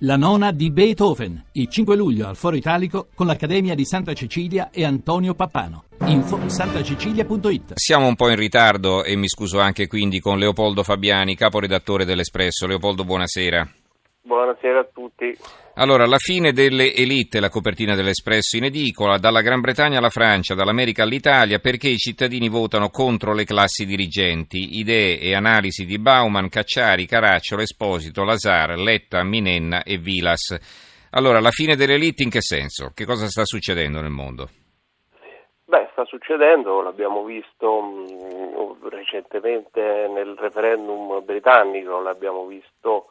La nona di Beethoven, il 5 luglio al Foro Italico con l'Accademia di Santa Cecilia e Antonio Pappano. Info santacecilia.it Siamo un po' in ritardo e mi scuso anche quindi con Leopoldo Fabiani, caporedattore dell'Espresso. Leopoldo, buonasera. Buonasera a tutti. Allora, la fine delle elite, la copertina dell'Espresso in edicola, dalla Gran Bretagna alla Francia, dall'America all'Italia, perché i cittadini votano contro le classi dirigenti. Idee e analisi di Bauman, Cacciari, Caracciolo, Esposito, Lazar, Letta, Minenna e Vilas. Allora, la fine delle elite in che senso? Che cosa sta succedendo nel mondo? Beh, sta succedendo, l'abbiamo visto mh, recentemente nel referendum britannico, l'abbiamo visto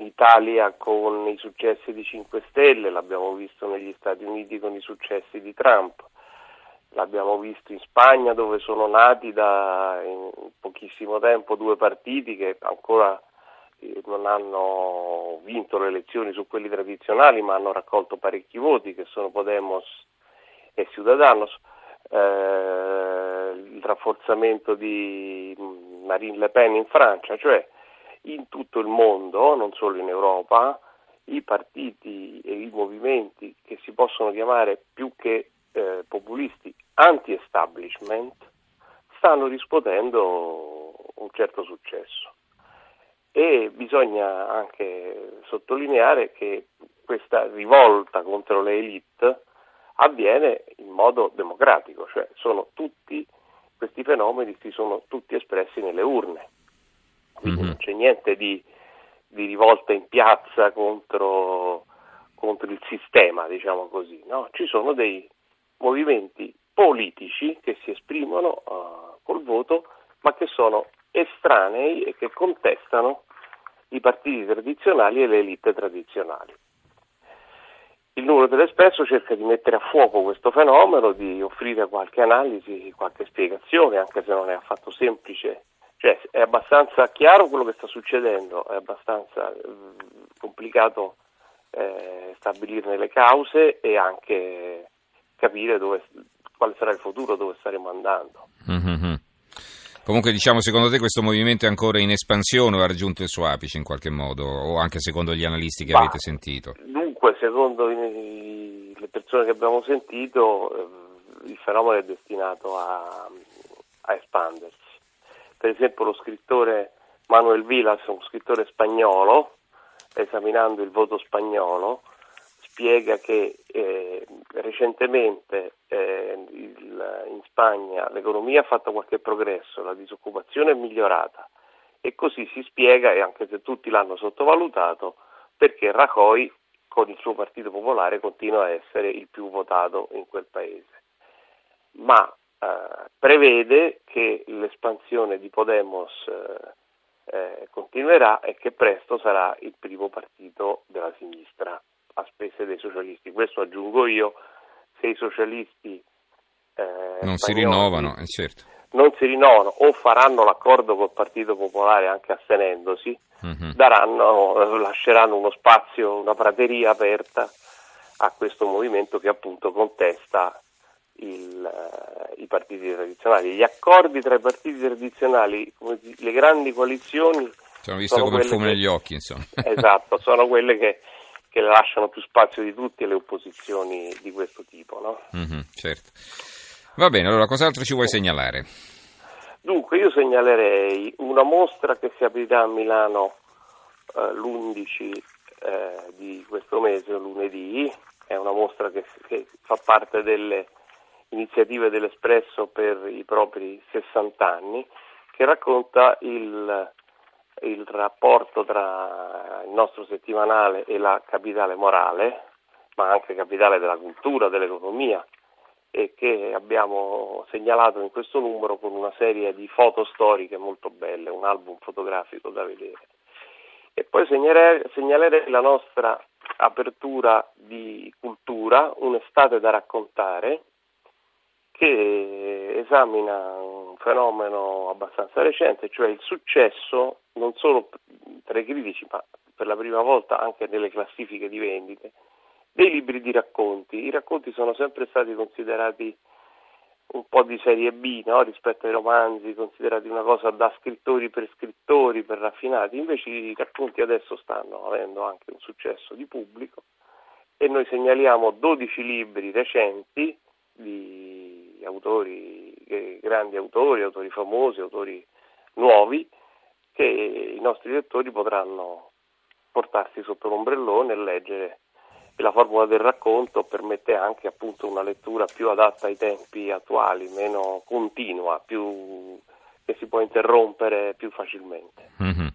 in Italia con i successi di 5 Stelle, l'abbiamo visto negli Stati Uniti con i successi di Trump, l'abbiamo visto in Spagna dove sono nati da pochissimo tempo due partiti che ancora eh, non hanno vinto le elezioni su quelli tradizionali ma hanno raccolto parecchi voti che sono Podemos e Ciudadanos. Eh, il rafforzamento di Marine Le Pen in Francia, cioè in tutto il mondo, non solo in Europa, i partiti e i movimenti che si possono chiamare più che eh, populisti anti-establishment stanno riscuotendo un certo successo. E bisogna anche sottolineare che questa rivolta contro le elite avviene in modo democratico, cioè sono tutti, questi fenomeni si sono tutti espressi nelle urne quindi mm-hmm. non c'è niente di, di rivolta in piazza contro, contro, il sistema, diciamo così, no? ci sono dei movimenti politici che si esprimono uh, col voto, ma che sono estranei e che contestano i partiti tradizionali e le elite tradizionali. Il numero dell'Espresso cerca di mettere a fuoco questo fenomeno, di offrire qualche analisi, qualche spiegazione, anche se non è affatto semplice cioè, è abbastanza chiaro quello che sta succedendo, è abbastanza eh, complicato eh, stabilirne le cause e anche capire dove, quale sarà il futuro, dove staremo andando. Mm-hmm. Comunque, diciamo, secondo te questo movimento è ancora in espansione o ha raggiunto il suo apice in qualche modo, o anche secondo gli analisti che bah, avete sentito? Dunque, secondo i, le persone che abbiamo sentito, eh, il fenomeno è destinato a, a espandersi per esempio lo scrittore Manuel Vilas, un scrittore spagnolo, esaminando il voto spagnolo, spiega che eh, recentemente eh, il, in Spagna l'economia ha fatto qualche progresso, la disoccupazione è migliorata e così si spiega, e anche se tutti l'hanno sottovalutato, perché Rajoy con il suo Partito Popolare continua a essere il più votato in quel paese. Ma eh, prevede che l'espansione di Podemos eh, eh, continuerà e che presto sarà il primo partito della sinistra a spese dei socialisti. Questo aggiungo io, se i socialisti eh, non si rinnovano, certo. non si rinnovano o faranno l'accordo col Partito Popolare anche astenendosi, uh-huh. daranno, lasceranno uno spazio, una prateria aperta a questo movimento che appunto contesta il, i partiti tradizionali. Gli accordi tra i partiti tradizionali, le grandi coalizioni... Sono visto come il fumo che, negli occhi, insomma. Esatto, sono quelle che, che, lasciano più spazio di tutti alle opposizioni di questo tipo. No? Mm-hmm, certo. Va bene, allora cos'altro ci vuoi segnalare? Dunque, io segnalerei una mostra che si aprirà a Milano eh, l'11 eh, di questo mese, lunedì, è una mostra che, che fa parte delle iniziative dell'Espresso per i propri 60 anni, che racconta il, il rapporto tra il nostro settimanale e la capitale morale, ma anche capitale della cultura, dell'economia, e che abbiamo segnalato in questo numero con una serie di foto storiche molto belle, un album fotografico da vedere. E poi segnalerei, segnalerei la nostra apertura di cultura, un'estate da raccontare, che esamina un fenomeno abbastanza recente, cioè il successo non solo tra i critici, ma per la prima volta anche nelle classifiche di vendite, dei libri di racconti. I racconti sono sempre stati considerati un po' di serie B no? rispetto ai romanzi considerati una cosa da scrittori per scrittori, per raffinati, invece i racconti adesso stanno avendo anche un successo di pubblico e noi segnaliamo 12 libri recenti di autori, eh, grandi autori, autori famosi, autori nuovi che i nostri lettori potranno portarsi sotto l'ombrellone e leggere e la formula del racconto permette anche appunto una lettura più adatta ai tempi attuali, meno continua, più, che si può interrompere più facilmente. Mm-hmm.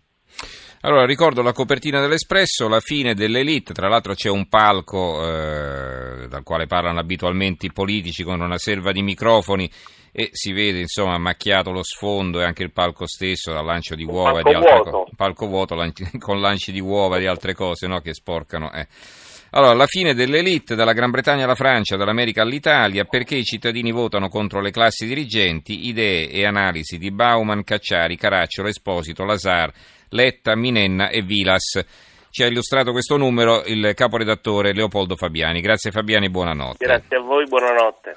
Allora, ricordo la copertina dell'Espresso, la fine dell'Elite, tra l'altro c'è un palco eh, dal quale parlano abitualmente i politici con una serva di microfoni e si vede insomma macchiato lo sfondo e anche il palco stesso dal lancio di uova e di altre cose, palco vuoto con lanci di uova e di altre cose no, che sporcano. Eh. Allora, la fine dell'elite, dalla Gran Bretagna alla Francia, dall'America all'Italia, perché i cittadini votano contro le classi dirigenti, idee e analisi di Bauman, Cacciari, Caracciolo, Esposito, Lazar, Letta, Minenna e Vilas. Ci ha illustrato questo numero il caporedattore Leopoldo Fabiani. Grazie Fabiani, buonanotte. Grazie a voi, buonanotte.